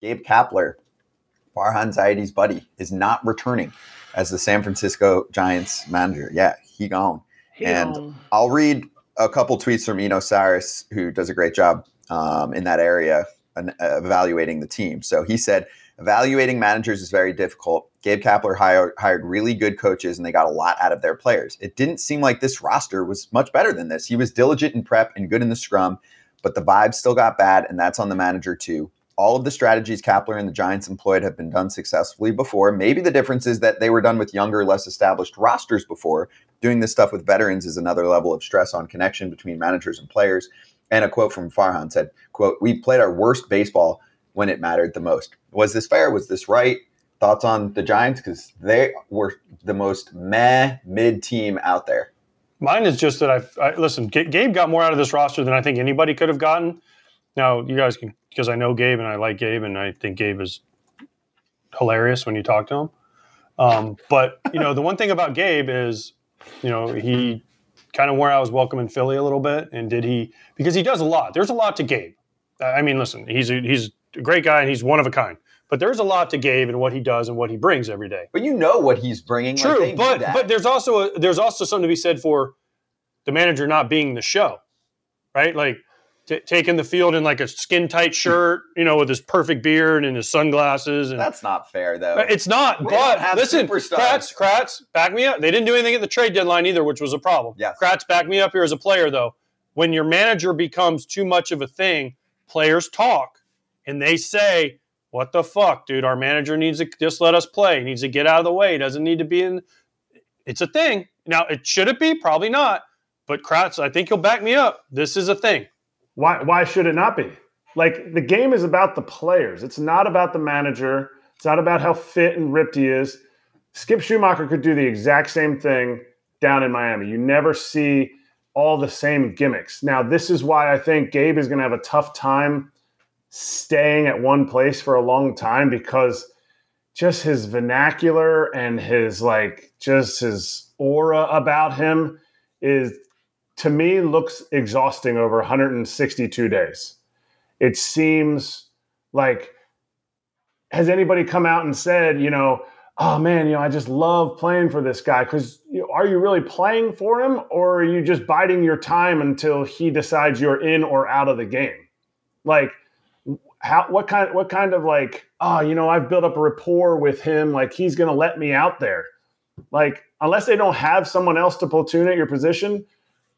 Gabe Kapler, Farhan Zaidi's buddy, is not returning as the San Francisco Giants manager. Yeah, he gone. He and gone. I'll read a couple tweets from Eno Sarris, who does a great job um, in that area and, uh, evaluating the team. So he said, evaluating managers is very difficult. Gabe Kapler hired, hired really good coaches and they got a lot out of their players. It didn't seem like this roster was much better than this. He was diligent in prep and good in the scrum, but the vibes still got bad, and that's on the manager too. All of the strategies Kapler and the Giants employed have been done successfully before. Maybe the difference is that they were done with younger, less established rosters before. Doing this stuff with veterans is another level of stress on connection between managers and players. And a quote from Farhan said, quote, we played our worst baseball when it mattered the most. Was this fair? Was this right? Thoughts on the Giants? Because they were the most meh mid team out there. Mine is just that I've I, listen. G- Gabe got more out of this roster than I think anybody could have gotten. Now you guys can because I know Gabe and I like Gabe and I think Gabe is hilarious when you talk to him. Um, but you know the one thing about Gabe is you know he kind of where I was welcome in Philly a little bit and did he because he does a lot. There's a lot to Gabe. I mean, listen, he's a, he's a great guy and he's one of a kind. But there's a lot to Gabe and what he does and what he brings every day. But you know what he's bringing. like, True, knew but but there's also a, there's also something to be said for the manager not being the show, right? Like t- taking the field in like a skin tight shirt, you know, with his perfect beard and his sunglasses, and that's not fair though. Uh, it's not. We but listen, superstars. Kratz, Kratz, back me up. They didn't do anything at the trade deadline either, which was a problem. Yes. Kratz, back me up here as a player though. When your manager becomes too much of a thing, players talk and they say, "What the fuck, dude? Our manager needs to just let us play. He needs to get out of the way. He doesn't need to be in." It's a thing. Now, it should it be? Probably not. But Kratz, I think you'll back me up. This is a thing. Why why should it not be? Like the game is about the players. It's not about the manager. It's not about how fit and ripped he is. Skip Schumaker could do the exact same thing down in Miami. You never see all the same gimmicks. Now, this is why I think Gabe is going to have a tough time staying at one place for a long time because just his vernacular and his like just his aura about him is to me looks exhausting over 162 days. It seems like has anybody come out and said, you know, oh man, you know, I just love playing for this guy because you know, are you really playing for him or are you just biding your time until he decides you're in or out of the game? Like how what kind what kind of like, oh, you know, I've built up a rapport with him like he's going to let me out there. Like unless they don't have someone else to platoon at your position,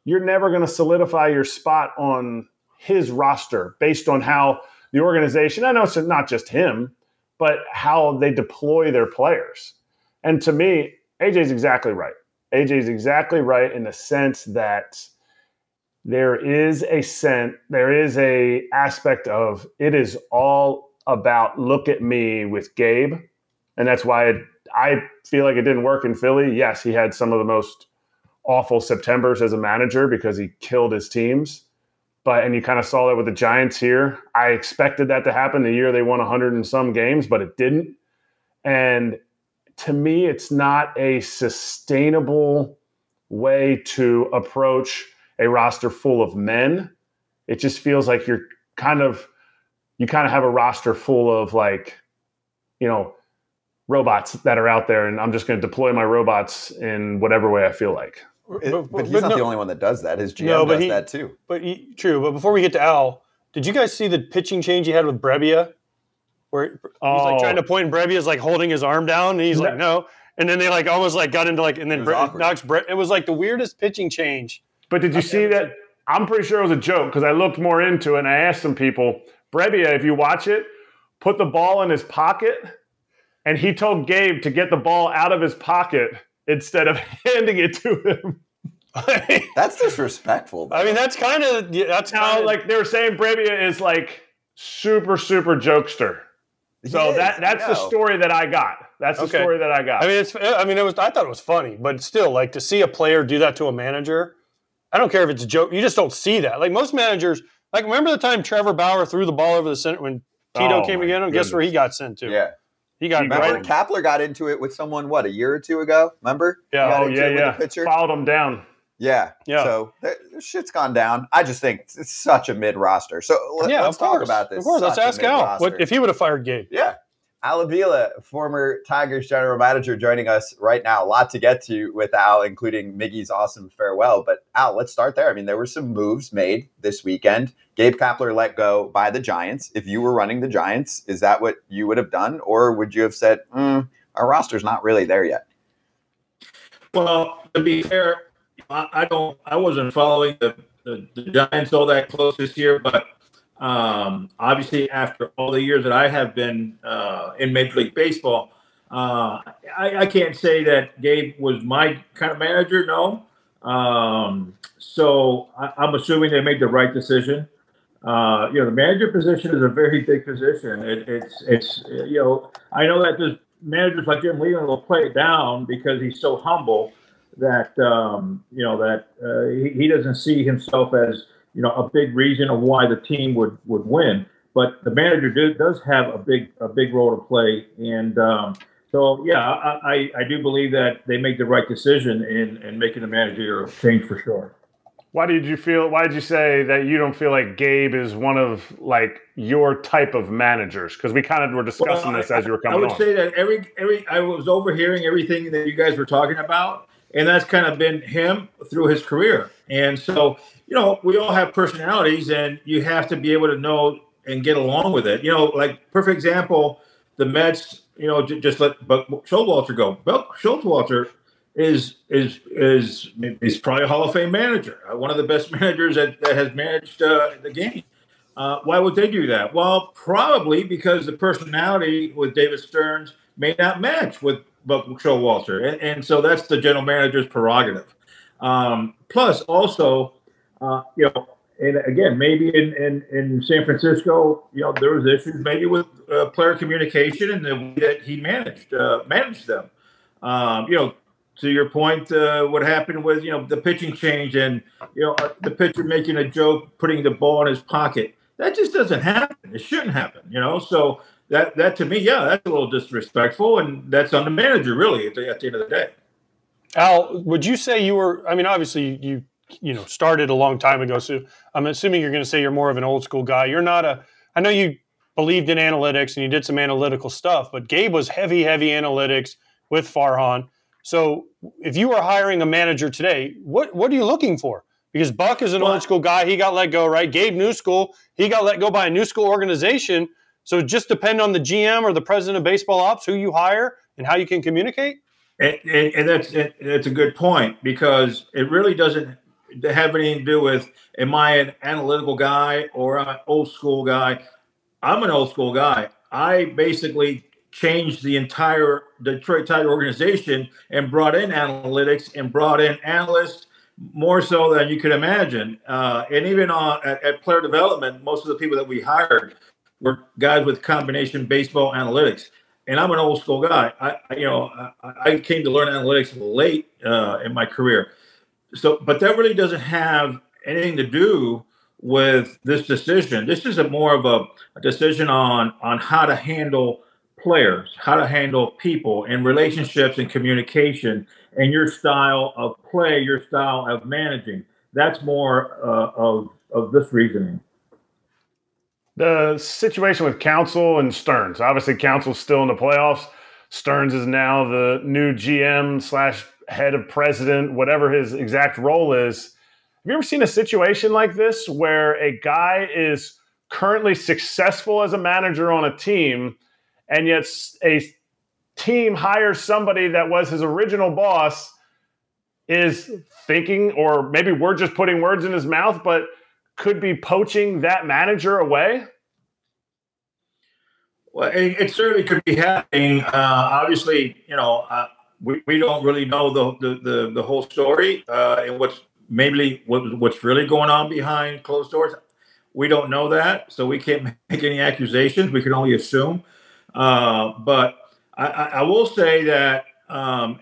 you're never going to solidify your spot on his roster based on how the organization, I know it's not just him, but how they deploy their players. And to me, AJ's exactly right. AJ's exactly right in the sense that there is a scent, there is a aspect of it is all about look at me with Gabe. And that's why it, I feel like it didn't work in Philly. Yes, he had some of the most awful Septembers as a manager because he killed his teams. But and you kind of saw that with the Giants here. I expected that to happen the year they won 100 and some games, but it didn't. And to me, it's not a sustainable way to approach a roster full of men. It just feels like you're kind of you kind of have a roster full of like, you know, robots that are out there, and I'm just going to deploy my robots in whatever way I feel like. It- but, he's not no- the only one that does that. His GM No, but does he- that too. But he, true. But before we get to Al, did you guys see the pitching change he had with Brebbia? Where he's like Oh. trying to oh. point, and Brebbia's like holding his arm down, and he's like, no. And then they like almost like got into like, and then Bre- knocks Brett. It was like the weirdest pitching change. But did you I've see never that? I'm pretty sure it was a joke because I looked more into it and I asked some people. Brebbia, if you watch it, put the ball in his pocket, and he told Gabe to get the ball out of his pocket instead of handing it to him. That's disrespectful. I mean, that's kind of that's how kind of like they were saying, Brebbia is like super, super jokester. He So is, that that's the story that I got. That's the Okay. story that I got. I mean, it's. I mean, it was. I thought it was funny, but still, like to see a player do that to a manager. I don't care if it's a joke. You just don't see that. Like most managers. Like remember the time Trevor Bauer threw the ball over the center when Tito Oh, came my again? Guess where he got sent to? Yeah. He got He right. Remember Kapler got into it with someone what a year or two ago. Remember? Yeah. oh yeah, it with yeah. the pitcher. Fouled him down. Yeah. Yeah. So there, shit's gone down. I just think it's such a mid roster. So let, yeah, us talk course. about this. Of course, let's ask Al what if he would have fired Gabe. Yeah. Al Avila, former Tigers general manager, joining us right now. A lot to get to with Al, including Miggy's awesome farewell. But Al, let's start there. I mean, there were some moves made this weekend. Gabe Kapler let go by the Giants. If you were running the Giants, is that what you would have done? Or would you have said, mm, our roster's not really there yet? Well, to be fair, I, I don't. I wasn't following the, the, the Giants all that close this year, but um, obviously, after all the years that I have been uh, in Major League Baseball, uh, I, I, can't say that Gabe was my kind of manager. No. Um, so I, am assuming they made the right decision. Uh, you know, the manager position is a very big position. It, it's it's you know I know that there's managers like Jim Leyland will play it down because he's so humble that um, you know that uh, he, he, doesn't see himself as you know a big reason of why the team would would win. But the manager do, does have a big a big role to play, and um, so yeah, I, I, I do believe that they make the right decision in in making the manager change for sure. Why did you feel? Why did you say that you don't feel like Gabe is one of like your type of managers? Because we kind of were discussing well, this as you were coming. I would on. say that every every I was overhearing everything that you guys were talking about, and that's kind of been him through his career. And so, you know, we all have personalities, and you have to be able to know and get along with it. You know, like perfect example, the Mets. You know, just let Buck Showalter go. Buck Showalter is is is is probably a Hall of Fame manager, uh, one of the best managers that, that has managed uh, the game. Uh, why would they do that? Well, probably because the personality with David Stearns may not match with Buck Showalter, and, and so that's the general manager's prerogative. Um, plus, also, uh, you know, and again, maybe in, in, in San Francisco, you know, there was issues maybe with uh, player communication and the way that he managed uh, managed them. Um, you know, to your point, uh, what happened was you know the pitching change and you know the pitcher making a joke, putting the ball in his pocket. That just doesn't happen. It shouldn't happen. You know, so that that to me, yeah, that's a little disrespectful, and that's on the manager really at the, at the end of the day. Al, would you say you were? I mean, obviously you you know started a long time ago, so I'm assuming you're going to say you're more of an old school guy. You're not a. I know you believed in analytics and you did some analytical stuff, but Gabe was heavy, heavy analytics with Farhan. So if you are hiring a manager today, what what are you looking for? Because Buck is an well, old school guy. He got let go, right? Gabe New School, he got let go by a new school organization. So just depend on the GM or the president of baseball ops who you hire and how you can communicate. And, and, and that's that's a good point because it really doesn't have anything to do with am I an analytical guy or an old school guy. I'm an old school guy. I basically changed the entire Detroit Tiger organization and brought in analytics and brought in analysts more so than you could imagine. Uh, and even on, at, at, player development, most of the people that we hired were guys with combination baseball analytics. And I'm an old school guy. I, you know, I, I came to learn analytics late uh, in my career. So, but that really doesn't have anything to do with this decision. This is a more of a, a decision on on how to handle players, how to handle people and relationships and communication, and your style of play, your style of managing. That's more uh, of of this reasoning. The situation with Counsell and Stearns. Obviously, Counsell's still in the playoffs. Stearns is now the new GM slash head of president, whatever his exact role is. Have you ever seen a situation like this where a guy is currently successful as a manager on a team? and yet a team hires somebody that was his original boss is thinking or maybe we're just putting words in his mouth but could be poaching that manager away well it, it certainly could be happening uh, obviously you know uh, we, we don't really know the the, the, the whole story uh, and what's maybe what, what's really going on behind closed doors we don't know that so we can't make any accusations we can only assume uh, but I, I, will say that um,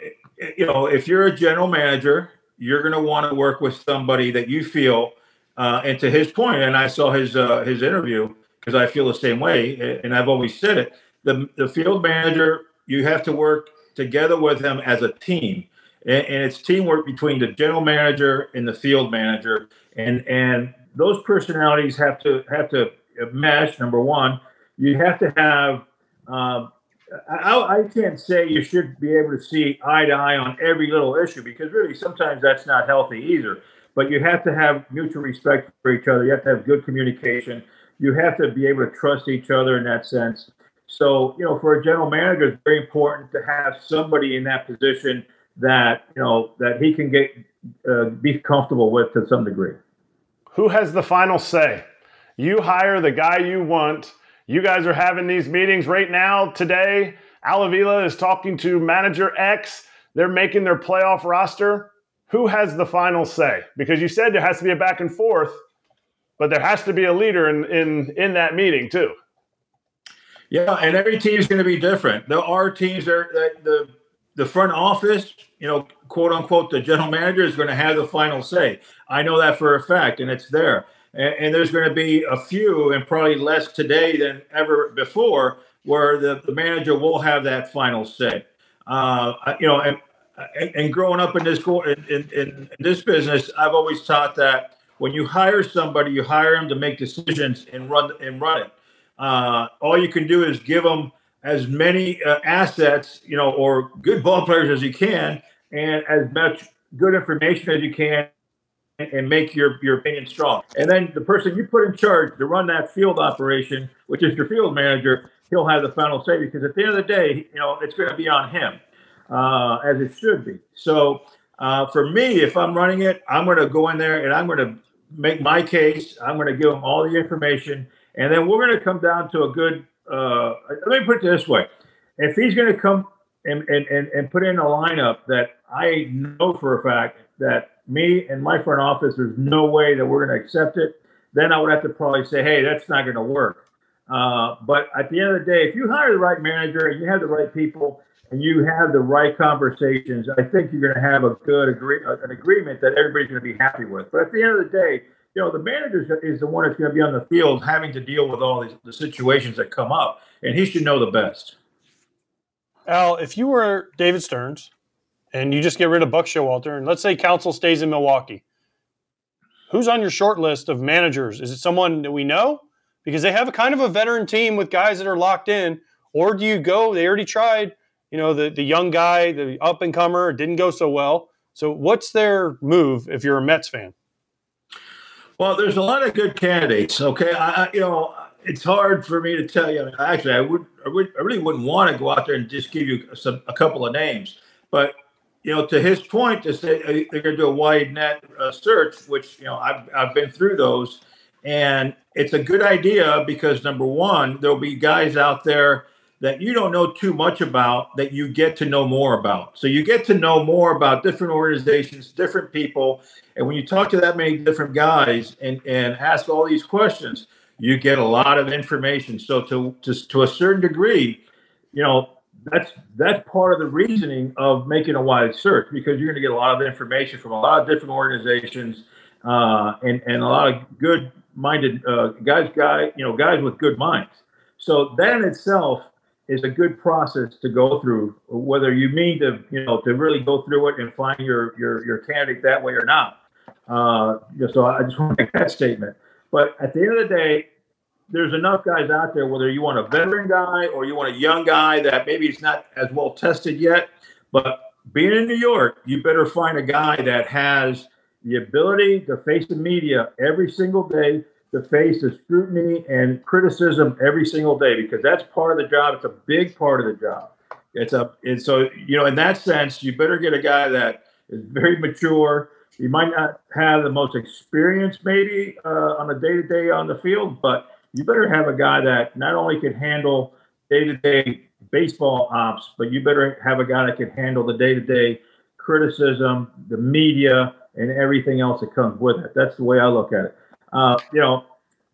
you know if you're a general manager, you're going to want to work with somebody that you feel. Uh, and to his point, and I saw his uh, his interview because I feel the same way, and I've always said it. The the field manager, you have to work together with him as a team. and, and it's teamwork between the general manager and the field manager, and and those personalities have to have to mesh. Number one, you have to have. Um, I, I, can't say you should be able to see eye to eye on every little issue because really sometimes that's not healthy either. But you have to have mutual respect for each other. You have to have good communication. You have to be able to trust each other in that sense. So, you know, for a general manager, it's very important to have somebody in that position that you know that he can get uh, be comfortable with to some degree. Who has the final say? You hire the guy you want. You guys are having these meetings right now today. Al Avila is talking to manager X. They're making their playoff roster. Who has the final say? Because you said there has to be a back and forth, but there has to be a leader in in in that meeting too. Yeah, and every team is going to be different. There are teams that, that the the front office, you know, quote unquote, the general manager is going to have the final say. I know that for a fact, and it's there. And, and there's going to be a few, and probably less today than ever before, where the, the manager will have that final say. Uh, you know, and, and growing up in this in, in, in this business, I've always taught that when you hire somebody, you hire them to make decisions and run and run it. Uh, all you can do is give them as many uh, assets, you know, or good ball players as you can, and as much good information as you can, and make your your opinion strong. And then the person you put in charge to run that field operation, which is your field manager, he'll have the final say because at the end of the day, you know, it's going to be on him, uh, as it should be. So. Uh, for me, if I'm running it, I'm going to go in there and I'm going to make my case. I'm going to give them all the information, and then we're going to come down to a good uh, let me put it this way: if he's going to come and, and, and, and put in a lineup that I know for a fact that me and my front office, there's no way that we're going to accept it, then I would have to probably say, hey, that's not going to work. Uh, but at the end of the day, if you hire the right manager and you have the right people and you have the right conversations, I think you're going to have a good agree an agreement that everybody's going to be happy with. But at the end of the day, you know, the manager is the one that's going to be on the field having to deal with all these the situations that come up, and he should know the best. Al, if you were David Stearns and you just get rid of Buck Showalter, and let's say Counsell stays in Milwaukee, who's on your short list of managers? Is it someone that we know? Because they have a kind of a veteran team with guys that are locked in, or do you go? They already tried, you know, the the young guy, the up and comer, didn't go so well. So, what's their move if you're a Mets fan? Well, there's a lot of good candidates. Okay, I, you know, it's hard for me to tell you. Actually, I would, I would, I really wouldn't want to go out there and just give you some, a couple of names. But you know, to his point, to say they're going to do a wide net uh, search, which you know, I've, I've been through those, and it's a good idea because number one, there'll be guys out there that you don't know too much about that you get to know more about. So you get to know more about different organizations, different people. And when you talk to that many different guys and, and ask all these questions, you get a lot of information. So to, to, to a certain degree, you know, that's that's part of the reasoning of making a wide search because you're going to get a lot of information from a lot of different organizations uh, and and a lot of good minded uh, guys guy you know guys with good minds. So that in itself is a good process to go through, whether you mean to, you know, to really go through it and find your your your candidate that way or not. Uh, so I just want to make that statement. But at the end of the day, there's enough guys out there, whether you want a veteran guy or you want a young guy that maybe it's not as well tested yet. But being in New York, you better find a guy that has the ability to face the media every single day, to face the scrutiny and criticism every single day because that's part of the job. It's a big part of the job. It's a and so you know in that sense you better get a guy that is very mature. He might not have the most experience maybe uh, on a day to day on the field, but you better have a guy that not only can handle day to day baseball ops, but you better have a guy that can handle the day to day criticism, the media, and everything else that comes with it. That's the way I look at it. Uh, you know,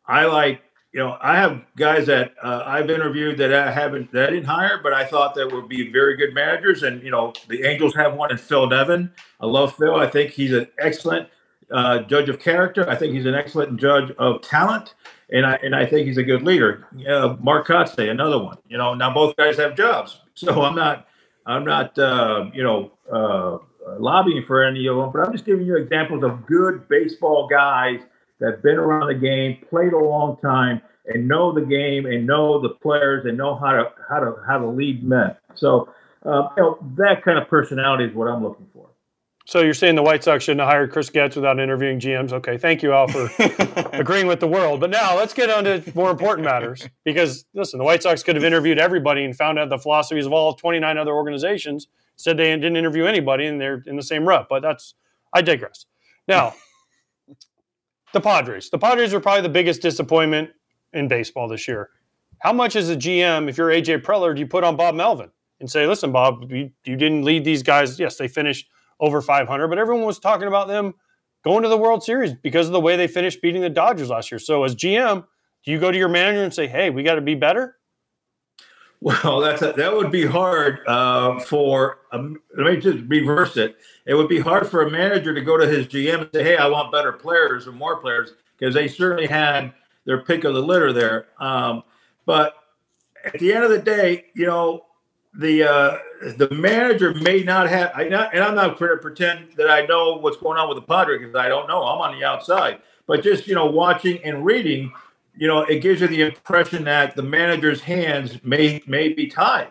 I like, you know, I have guys that uh, I've interviewed that I haven't, that I didn't hire, but I thought that would be very good managers. And, you know, the Angels have one in Phil Nevin. I love Phil. I think he's an excellent uh, judge of character. I think he's an excellent judge of talent. And I, and I think he's a good leader. Uh, Mark Kotsay, another one. You know, now both guys have jobs, so I'm not, I'm not, uh, you know, uh, lobbying for any of them, but I'm just giving you examples of good baseball guys that have been around the game, played a long time, and know the game and know the players and know how to how to how to lead men. So uh, you know, that kind of personality is what I'm looking for. So you're saying the White Sox shouldn't have hired Chris Getz without interviewing GMs? Okay, thank you all for agreeing with the world. But now let's get on to more important matters. Because listen, the White Sox could have interviewed everybody and found out the philosophies of all 29 other organizations. Said they didn't interview anybody, and they're in the same rut. But that's I digress. Now, the Padres. The Padres are probably the biggest disappointment in baseball this year. How much as a GM, if you're AJ Preller, do you put on Bob Melvin and say, "Listen, Bob, you, you didn't lead these guys. Yes, they finished." over 500, but everyone was talking about them going to the World Series because of the way they finished beating the Dodgers last year. So, as GM, do you go to your manager and say, "Hey, we got to be better"? Well, that's a, that would be hard uh, for. Um, let me just reverse it. It would be hard for a manager to go to his GM and say, "Hey, I want better players or more players," because they certainly had their pick of the litter there. Um, but at the end of the day, you know, the uh, the manager may not have. I not, and I'm not going to pretend that I know what's going on with the Padres because I don't know. I'm on the outside, but just you know, watching and reading, you know, it gives you the impression that the manager's hands may may be tied.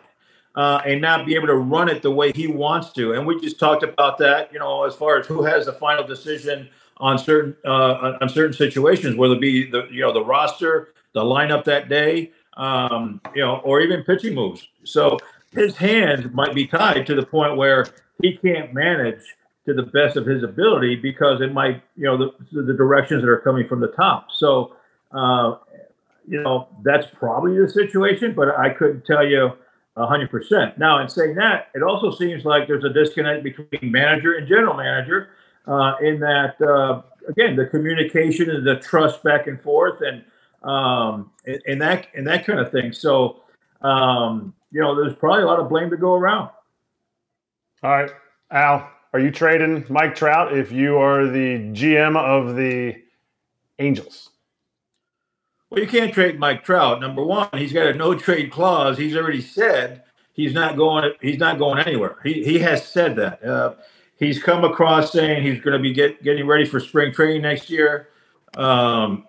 Uh, and not be able to run it the way he wants to. And we just talked about that, you know, as far as who has the final decision on certain uh, on certain situations, whether it be the you know the roster, the lineup that day, um, you know, or even pitching moves. So his hands might be tied to the point where he can't manage to the best of his ability because it might, you know, the, the directions that are coming from the top. So, uh, you know, that's probably the situation, but I couldn't tell you 100%. Now, in saying that, it also seems like there's a disconnect between manager and general manager uh, in that, uh, again, the communication and the trust back and forth and, um, and, and that and that kind of thing. So, um, you know, there's probably a lot of blame to go around. All right, Al, are you trading Mike Trout if you are the GM of the Angels? Well, you can't trade Mike Trout. Number one, he's got a no trade clause. He's already said he's not going. He's not going anywhere. He he has said that. Uh, he's come across saying he's going to be get, getting ready for spring training next year. Um,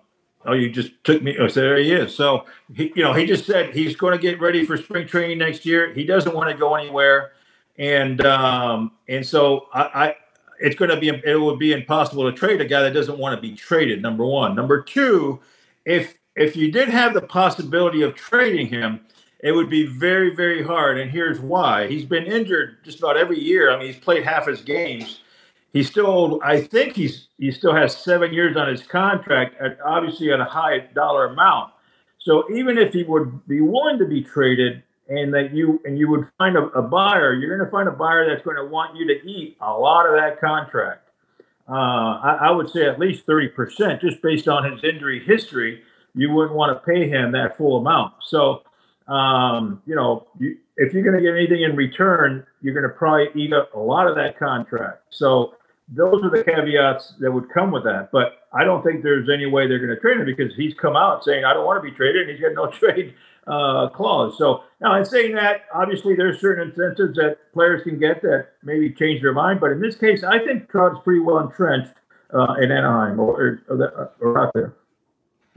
Oh, you just took me. Oh, so there he is. So he, you know, he just said he's going to get ready for spring training next year. He doesn't want to go anywhere, and um, and so I, I it's going to be it would be impossible to trade a guy that doesn't want to be traded. Number one. Number two, if if you did have the possibility of trading him, it would be very very hard. And here's why: he's been injured just about every year. I mean, he's played half his games he's still I think he's he still has seven years on his contract at obviously at a high dollar amount. So even if he would be willing to be traded and that you and you would find a, a buyer, you're going to find a buyer that's going to want you to eat a lot of that contract. Uh, I, I, would say at least 30%, just based on his injury history, you wouldn't want to pay him that full amount. So, um, you know, you, if you're going to get anything in return, you're going to probably eat up a lot of that contract. So those are the caveats that would come with that. But I don't think there's any way they're going to trade him because he's come out saying I don't want to be traded, and he's got no trade uh, clause. So now, in saying that, obviously there's certain incentives that players can get that maybe change their mind. But in this case, I think Trout's pretty well entrenched uh, in Anaheim or, or, or out there.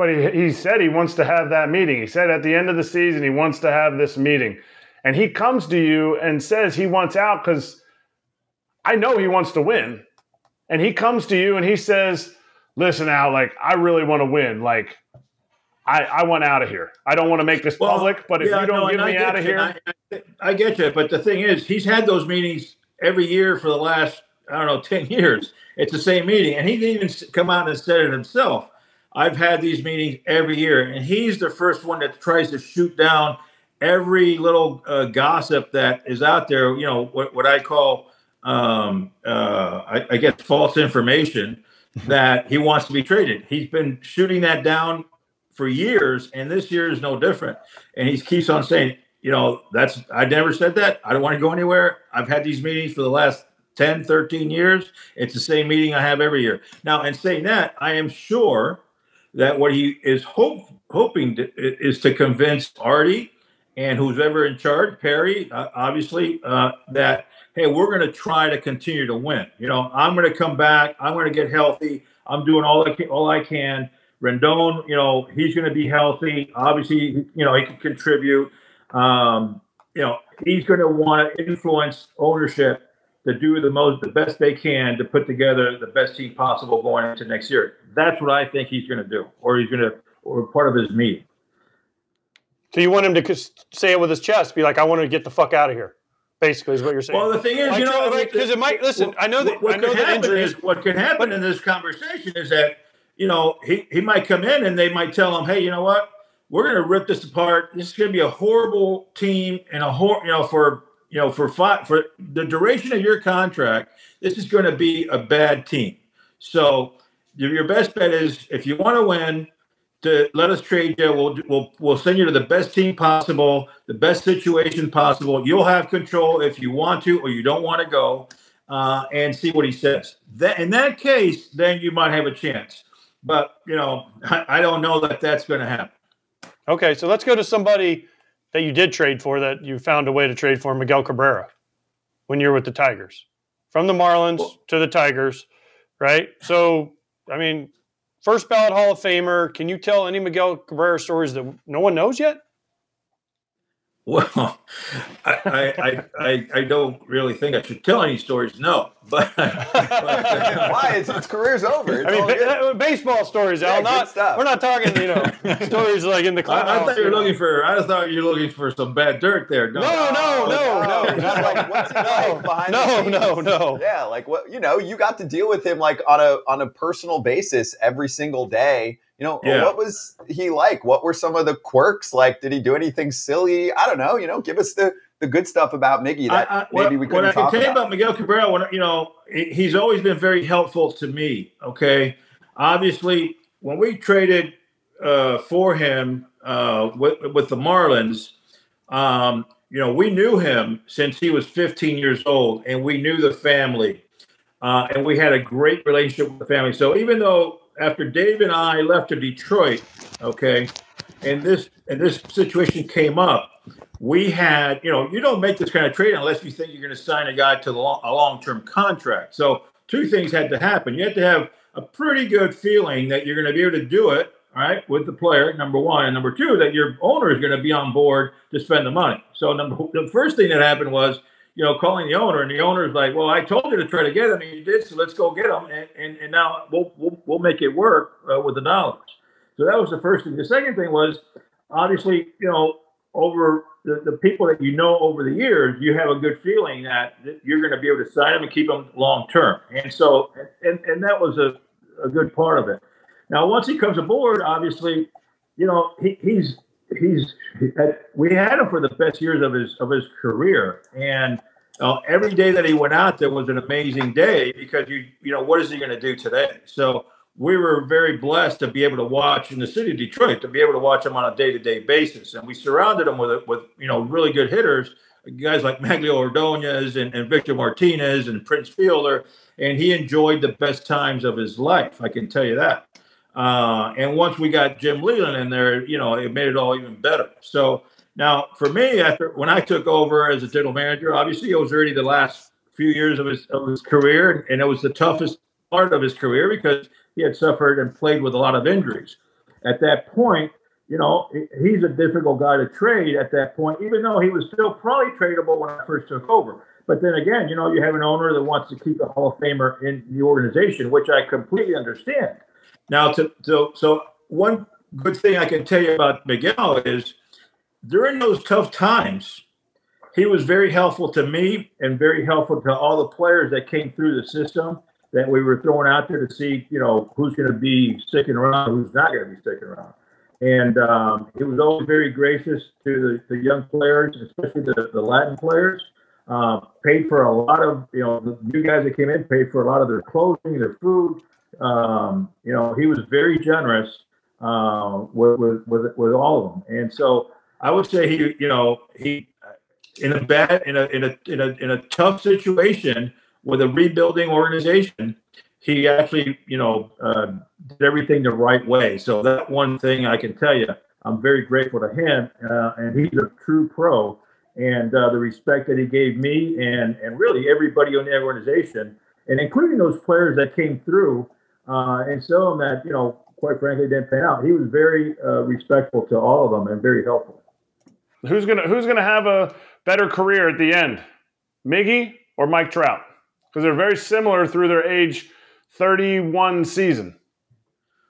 But he, he said he wants to have that meeting. He said at the end of the season he wants to have this meeting. And he comes to you and says he wants out because I know he wants to win and he comes to you and he says, "Listen, Al, like I really want to win. Like I, I want out of here. I don't want to make this well, public, but if yeah, you don't no, get me out of here, I, I, get you. But the thing is, he's had those meetings every year for the last I don't know ten years. It's the same meeting, and he even come out and said it himself. I've had these meetings every year, and he's the first one that tries to shoot down every little uh, gossip that is out there. You know what, what I call um, uh, I, I guess, false information that he wants to be traded. He's been shooting that down for years, and this year is no different. And he keeps on saying, you know, that's, I never said that. I don't want to go anywhere. I've had these meetings for the last 10, 13 years. It's the same meeting I have every year. Now, in saying that, I am sure that what he is hope, hoping to, is to convince Arte and who's ever in charge, Perry, uh, obviously, uh, that hey, we're going to try to continue to win. You know, I'm going to come back. I'm going to get healthy. I'm doing all I can, all I can. Rendon, you know, he's going to be healthy. Obviously, you know, he can contribute. Um, you know, he's going to want to influence ownership to do the most, the best they can to put together the best team possible going into next year. That's what I think he's going to do, or he's going to, or part of his meeting. So you want him to say it with his chest, be like, "I want to get the fuck out of here." Basically, is what you're saying. Well, the thing is, you know, because it might listen. What, I know that what I know that injuries. Is, what can happen but, in this conversation is that you know he he might come in and they might tell him, "Hey, you know what? We're going to rip this apart. This is going to be a horrible team and a hor- you know for you know for five for the duration of your contract. This is going to be a bad team. So your best bet is if you want to win." to let us trade you. We'll, we'll, we'll send you to the best team possible, the best situation possible. You'll have control if you want to or you don't want to go uh, and see what he says. That, in that case, then you might have a chance. But, you know, I, I don't know that that's going to happen. Okay, so let's go to somebody that you did trade for that you found a way to trade for, Miguel Cabrera, when you're with the Tigers. From the Marlins well, to the Tigers, right? So, I mean, first ballot Hall of Famer. Can you tell any Miguel Cabrera stories that no one knows yet? Well, I, I, I, I, don't really think I should tell any stories. No, but, but why? It's, its career's over. It's I mean, ba- baseball stories, Al. Yeah, not we're not talking, you know, stories like in the clubhouse. I, I thought you were looking for. I thought you were looking for some bad dirt there. No, no, no, oh, no, no. no. like, what's he like behind no, no, no. Yeah, like what you know, you got to deal with him like on a on a personal basis every single day you know, yeah. what was he like? What were some of the quirks? Like, did he do anything silly? I don't know. You know, give us the the good stuff about Miggy that I, I, maybe we couldn't What I can tell you about Miguel Cabrera, when, you know, he's always been very helpful to me. Okay, obviously, when we traded uh, for him uh, with, with the Marlins, um, you know, we knew him since he was 15 years old, and we knew the family, uh, and we had a great relationship with the family. So even though after Dave and I left to Detroit, okay, and this and this situation came up, we had, you know, you don't make this kind of trade unless you think you're going to sign a guy to a long-term contract. So two things had to happen. You had to have a pretty good feeling that you're going to be able to do it, right, with the player. Number one, and number two, that your owner is going to be on board to spend the money. So number the first thing that happened was you know, calling the owner, and the owner's like, "Well, I told you to try to get him, and you did, so let's go get him, and and, and now we'll, we'll we'll make it work uh, with the dollars." So that was the first thing. The second thing was, obviously, you know, over the, the people that you know over the years, you have a good feeling that, you're going to be able to sign them and keep them long term, and so and and that was a a good part of it. Now, once he comes aboard, obviously, you know, he, he's he's we had him for the best years of his of his career, and uh, every day that he went out there was an amazing day because you you know what is he going to do today? So we were very blessed to be able to watch in the city of Detroit to be able to watch him on a day to day basis, and we surrounded him with with you know really good hitters, guys like Magglio Ordonez and, and Victor Martinez and Prince Fielder, and he enjoyed the best times of his life. I can tell you that. Uh, and once we got Jim Leyland in there, you know, it made it all even better. So now for me, after when I took over as a general manager, obviously it was already the last few years of his of his career, and it was the toughest part of his career because he had suffered and played with a lot of injuries. At that point, you know, he's a difficult guy to trade at that point, even though he was still probably tradable when I first took over. But then again, you know, you have an owner that wants to keep a Hall of Famer in the organization, which I completely understand. Now, to, to, so one good thing I can tell you about Miguel is during those tough times, he was very helpful to me and very helpful to all the players that came through the system that we were throwing out there to see, you know, who's going to be sticking around, who's not going to be sticking around. And um, he was always very gracious to the, the young players, especially the, the Latin players. Uh, paid for a lot of, you know, the new guys that came in paid for a lot of their clothing, their food, um, you know, he was very generous uh, with, with, with with all of them, and so I would say he, you know, he in a bad in a in a in a in a tough situation with a rebuilding organization, he actually, you know, uh, did everything the right way. So that one thing I can tell you I'm very grateful to him, uh, and he's a true pro. And uh, the respect that he gave me and and really everybody on the organization, and including those players that came through, uh, and some of them that you know, quite frankly, didn't pan out. He was very uh, respectful to all of them and very helpful. Who's gonna Who's gonna have a better career at the end, Miggy or Mike Trout? Because they're very similar through their age 31 season.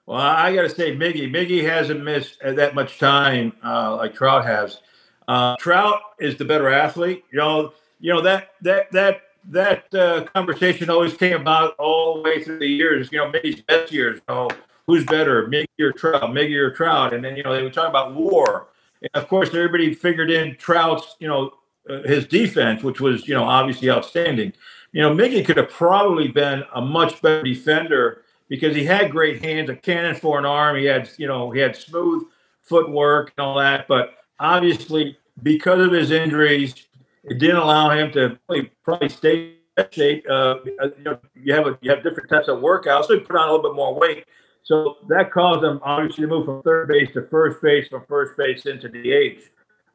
Well, I got to say, Miggy, Miggy hasn't missed that much time uh, like Trout has. Uh, Trout is the better athlete. You know, you know that that that that uh, conversation always came about all the way through the years. You know, Miggy's best years. Know, who's better, Miggy or Trout? Miggy or Trout? And then you know they were talking about WAR. And of course, everybody figured in Trout's you know uh, his defense, which was you know obviously outstanding. You know, Miggy could have probably been a much better defender because he had great hands, a cannon for an arm. He had, you know, he had smooth footwork and all that. But obviously, because of his injuries, it didn't allow him to probably, probably stay in shape. Uh, you know, you have a, you have different types of workouts, so he put on a little bit more weight. So that caused him obviously to move from third base to first base, from first base into DH.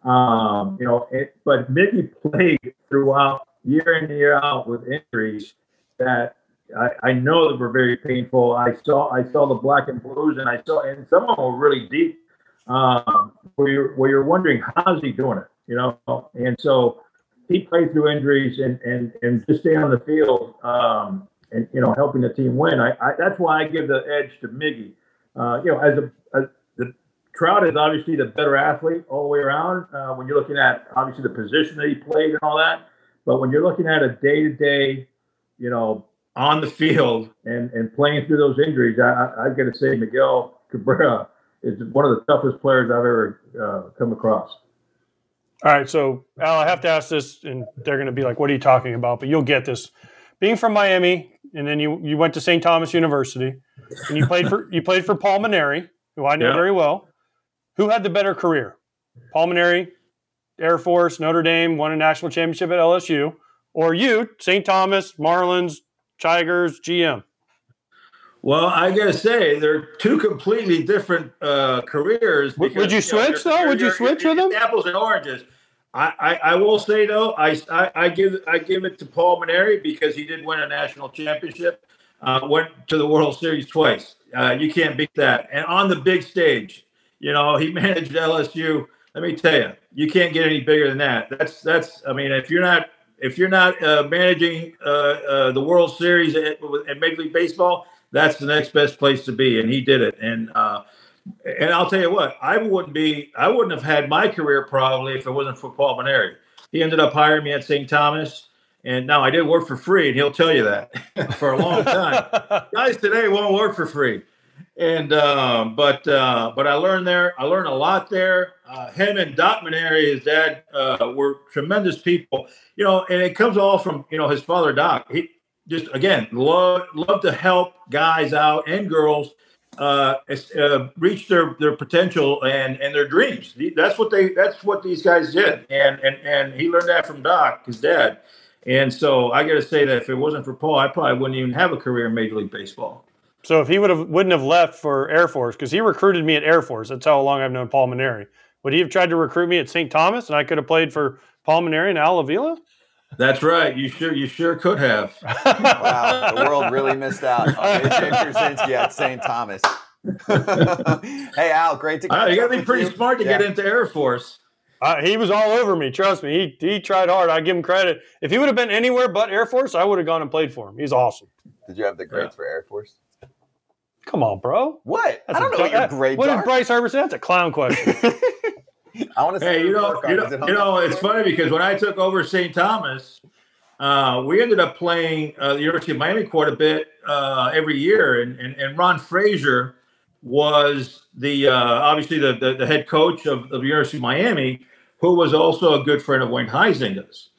Um, you know, it, but Miggy played throughout year in year out with injuries that I, I know that were very painful. I saw I saw the black and blues, and I saw and some of them were really deep. Um, where you're where you're wondering how's he doing it, you know? And so he played through injuries and and and just stay on the field um, and you know helping the team win. I, I that's why I give the edge to Miggy. Uh, you know, as a the Trout is obviously the better athlete all the way around. Uh, when you're looking at obviously the position that he played and all that, but when you're looking at a day to day, you know, on the field and, and playing through those injuries, I, I, have got to say Miguel Cabrera is one of the toughest players I've ever uh, come across. All right, so Al, I have to ask this, and they're going to be like, "What are you talking about?" But you'll get this. Being from Miami, and then you you went to St. Thomas University, and you played for you played for Paul Mainieri, who I know yeah. very well. Who had the better career, Paul Mainieri, Air Force, Notre Dame, won a national championship at LSU, or you, St. Thomas, Marlins, Tigers, GM? Well, I got to say, they're two completely different uh, careers. Because, Would you switch know, though? Would you switch with them? Apples and oranges. I, I, I will say though, I, I, I, give I give it to Paul Mainieri because he did win a national championship, uh, went to the World Series twice. Uh, you can't beat that, and on the big stage, you know he managed LSU. Let me tell you, you can't get any bigger than that. That's that's. I mean, if you're not if you're not uh, managing uh, uh, the World Series at, at, Major League Baseball, that's the next best place to be, and he did it. And uh, and I'll tell you what, I wouldn't be, I wouldn't have had my career probably if it wasn't for Paul Mainieri. He ended up hiring me at St. Thomas, and now I did work for free, and he'll tell you that for a long time. Guys today won't work for free and uh, but uh, but I learned there. I learned a lot there. Uh, him and Doc Mainieri, his dad, uh, were tremendous people. You know, and it comes all from you know his father Doc. He just again love love to help guys out and girls uh, uh, reach their their potential and and their dreams. That's what they that's what these guys did. And and and he learned that from Doc, his dad. And so I got to say that if it wasn't for Paul, I probably wouldn't even have a career in Major League Baseball. So if he would have wouldn't have left for Air Force because he recruited me at Air Force, that's how long I've known Paul Mainieri. Would he have tried to recruit me at St. Thomas, and I could have played for Paul Mainieri and Al Avila? That's right. You sure you sure could have. wow, the world really missed out on Jason at St. Thomas. hey Al, great to. Uh, you got to be pretty you. smart to yeah. get into Air Force. Uh, he was all over me. Trust me. He he tried hard. I give him credit. If he would have been anywhere but Air Force, I would have gone and played for him. He's awesome. Did you have the grades yeah. for Air Force? Come on, bro. What? That's I don't know what your grades What did Bryce Harper say? That's a clown question. I want to say, hey, you know, you know, you know, it's funny because when I took over St. Thomas, uh, we ended up playing uh, the University of Miami quite a bit uh, every year, and, and, and Ron Fraser was the uh, obviously the, the, the head coach of, of the University of Miami, who was also a good friend of Wayne Huizenga's,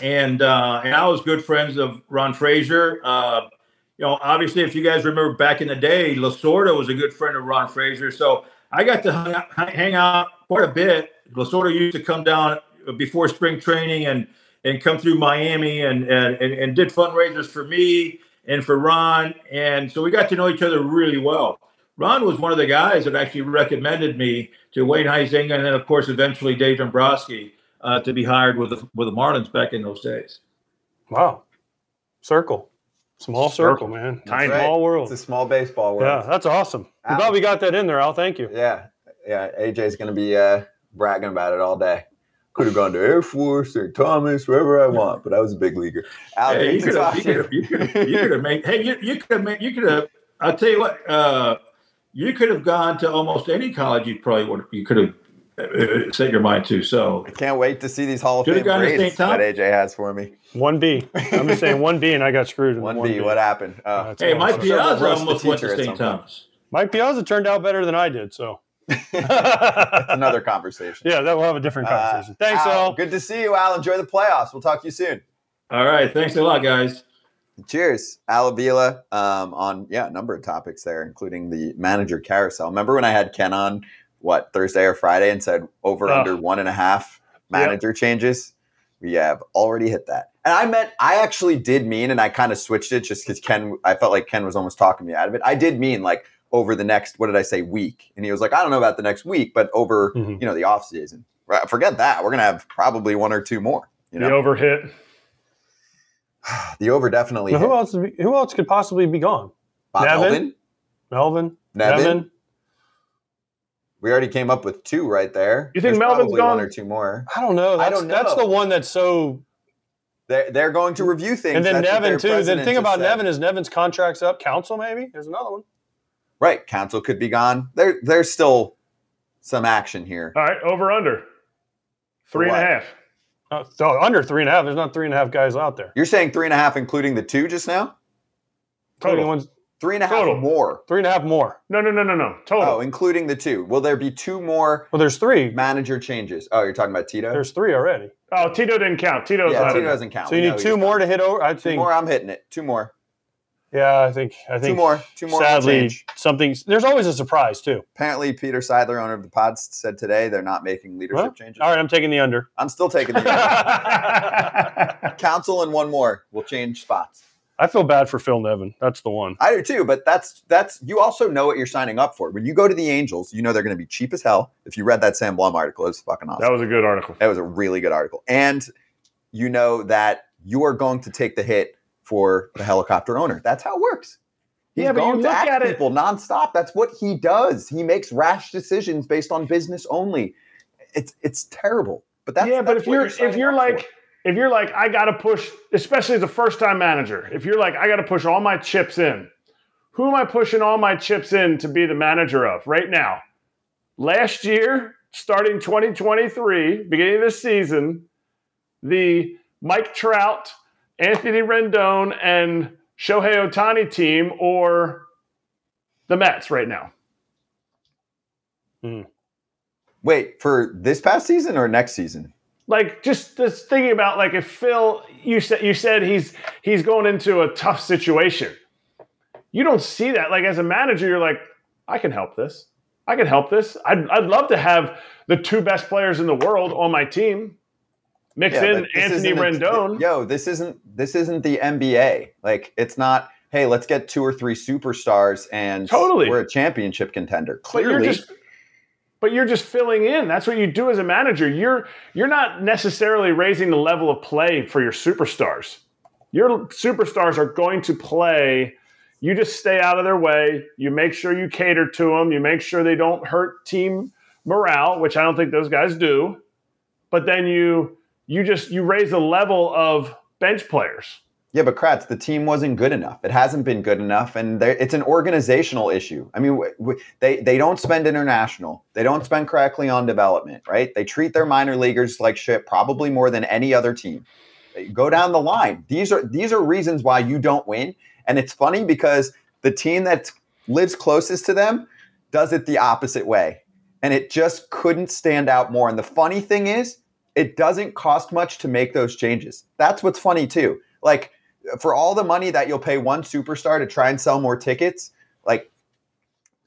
and uh, and I was good friends of Ron Fraser. Uh, you know, obviously, if you guys remember back in the day, Lasorda was a good friend of Ron Fraser. So I got to hang out quite a bit. Lasorda used to come down before spring training and and come through Miami and and, and, did fundraisers for me and for Ron. And so we got to know each other really well. Ron was one of the guys that actually recommended me to Wayne Huizenga, and then of course eventually Dave Dombrowski uh, to be hired with the with the Marlins back in those days. Wow. Circle. Small circle, man. Tiny. Right. Small world. It's a small baseball world. Yeah, that's awesome. I'm glad we got that in there, Al. Thank you. Yeah. Yeah. AJ's going to be uh, bragging about it all day. Could have gone to Air Force or Thomas, wherever I want, but I was a big leaguer. Al, Hey, you could have, you could have, you could have, you could have made. Hey, you, you could have made. You could have. I'll tell you what. Uh, you could have gone to almost any college. You probably would. You could have set your mind to. So I Can't wait to see these Hall of Fame gone to grades St. Tom. that AJ has for me. One B. I'm just saying one B, and I got screwed. in One the B, what happened? Oh, That's hey. Mike sure we'll Piazza roast almost went to St. Thomas. Mike Piazza turned out better than I did. So That's another conversation. yeah, that will have a different Uh, conversation. Thanks, Al, Al. Good to see you, Al. Enjoy the playoffs. We'll talk to you soon. All right, thanks a lot, guys. Cheers, Al Avila, um, on yeah a number of topics there, including the manager carousel. Remember when I had Ken on what Thursday or Friday and said over Oh. under one and a half manager changes? We have already hit that. And I meant I actually did mean, and I kind of switched it just because Ken. I felt like Ken was almost talking me out of it. I did mean like over the next what did I say week? And he was like, I don't know about the next week, but over Mhm. you know the off season. Right, Forget that. We're gonna have probably one or two more. You know? The over hit. the over definitely. Now, hit. who else? Who else could possibly be gone? Bob Nevin? Melvin? Melvin. Nevin? We already came up with two right there. You think There's Melvin's probably gone? one or two more? I don't know. I That's, don't know. That's the one that's so. They're, they're going to review things. And then That's Nevin too. The thing about said. Nevin is Nevin's contract's up. Counsell maybe. There's another one. right? Counsell could be gone. There, there's still some action here. All right, over under. three and a half. and a what? half. Uh, so under three and a half. There's not three and a half guys out there. You're saying three and a half, including the two just now? Total. One's- Three and a half Total. more. Three and a half more. No, no, no, no, no. Total. Oh, including the two. Will there be two more Well, there's three. manager changes? Oh, you're talking about Tito? There's three already. Oh, Tito didn't count. Tito's yeah, not Tito in there. doesn't count. So you We know need he's two more to hit over. I Two think. more. I'm hitting it. Two more. Yeah, I think. I think. Two more. Two more. will Sadly, change. something. There's always a surprise too. Apparently, Peter Seidler, owner of the Pod, said today they're not making leadership Well, changes. All right, I'm taking the under. I'm still taking the under. Counsell and one more We'll change spots. I feel bad for Phil Nevin. That's the one. I do too, but that's that's you also know what you're signing up for. When you go to the Angels, you know they're going to be cheap as hell. If you read that Sam Blum article, it was fucking awesome. that was a good article. That was a really good article, and you know that you are going to take the hit for the helicopter owner. That's how it works. He's Yeah, but going to act at it- people nonstop. That's what he does. He makes rash decisions based on business only. It's it's terrible. But that's yeah, but that's if what you're if you're up for. If you're like I got to push, especially as a first time manager, if you're like I got to push all my chips in, who am I pushing all my chips in to be the manager of right now? Last year, starting 2023, beginning of the season, the Mike Trout, Anthony Rendon, and Shohei Ohtani team, or the Mets right now. Hmm. wait for this past season or next season. Like just just thinking about like if Phil you said you said he's he's going into a tough situation. You don't see that like as a manager you're like I can help this. I can help this. I'd I'd love to have the two best players in the world on my team. Mix Yeah, in this Anthony Rendon. Yo, this isn't this isn't the NBA. Like it's not. Hey, let's get two or three superstars and Totally. we're a championship contender. Clearly, but you're just filling in. That's what you do as a manager. You're you're not necessarily raising the level of play for your superstars. Your superstars are going to play. You just stay out of their way. You make sure you cater to them. You make sure they don't hurt team morale, which I don't think those guys do. But then you you just you raise the level of bench players. Yeah, but Kratz, the team wasn't good enough. It hasn't been good enough, and it's an organizational issue. I mean, w- w- they they don't spend international. They don't spend correctly on development. Right? They treat their minor leaguers like shit, probably more than any other team. Go down the line. These are these are reasons why you don't win. And it's funny because the team that lives closest to them does it the opposite way. And it just couldn't stand out more. And the funny thing is, it doesn't cost much to make those changes. That's what's funny too. Like for all the money that you'll pay one superstar to try and sell more tickets, like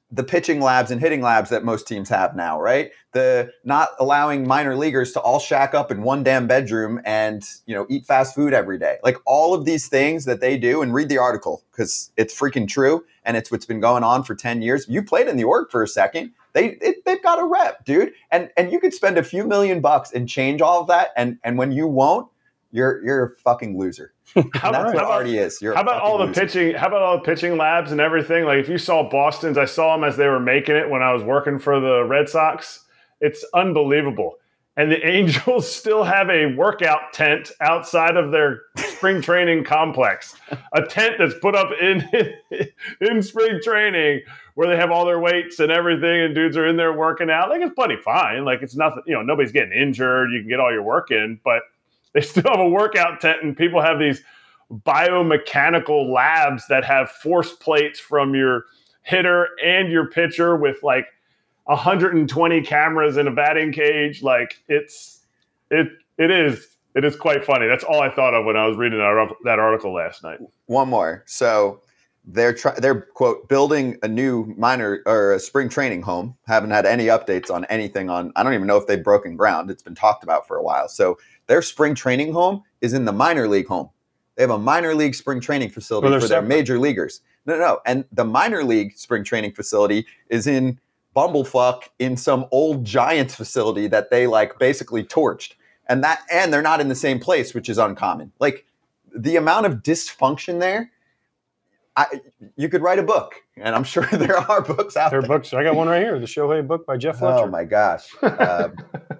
the pitching labs and hitting labs that most teams have now, right? The not allowing minor leaguers to all shack up in one damn bedroom and, you know, eat fast food every day. Like all of these things that they do and read the article because it's freaking true and it's what's been going on for 10 years. You played in the org for a second. They it, they've got a rep, dude. And and you could spend a few million bucks and change all of that and and when you won't, you're you're a fucking loser. How, That's about, what already is. You're how about all the loser. pitching? How about all the pitching labs and everything? Like if you saw Boston's, I saw them as they were making it when I was working for the Red Sox. It's unbelievable. And the Angels still have a workout tent outside of their spring training complex. A tent that's put up in in spring training where they have all their weights and everything, and dudes are in there working out. Like it's plenty fine. Like it's nothing, you know, nobody's getting injured. You can get all your work in, but they still have a workout tent, and people have these biomechanical labs that have force plates from your hitter and your pitcher with like 120 cameras in a batting cage. Like it's it it is it is quite funny. That's all I thought of when I was reading that, artic- that article last night. One more. So they're try- they're quote building a new minor or a spring training home. Haven't had any updates on anything on. I don't even know if they've broken ground. It's been talked about for a while. So their spring training home is in the minor league home. They have a minor league spring training facility Well, for their major leaguers. No, no, no. And the minor league spring training facility is in Bumblefuck in some old Giants facility that they like basically torched. And that and they're not in the same place, which is uncommon. Like the amount of dysfunction there, I you could write a book, and I'm sure there are books out Their there. books. I got one right here. The Shohei book by Jeff Fletcher. Oh my gosh! Um,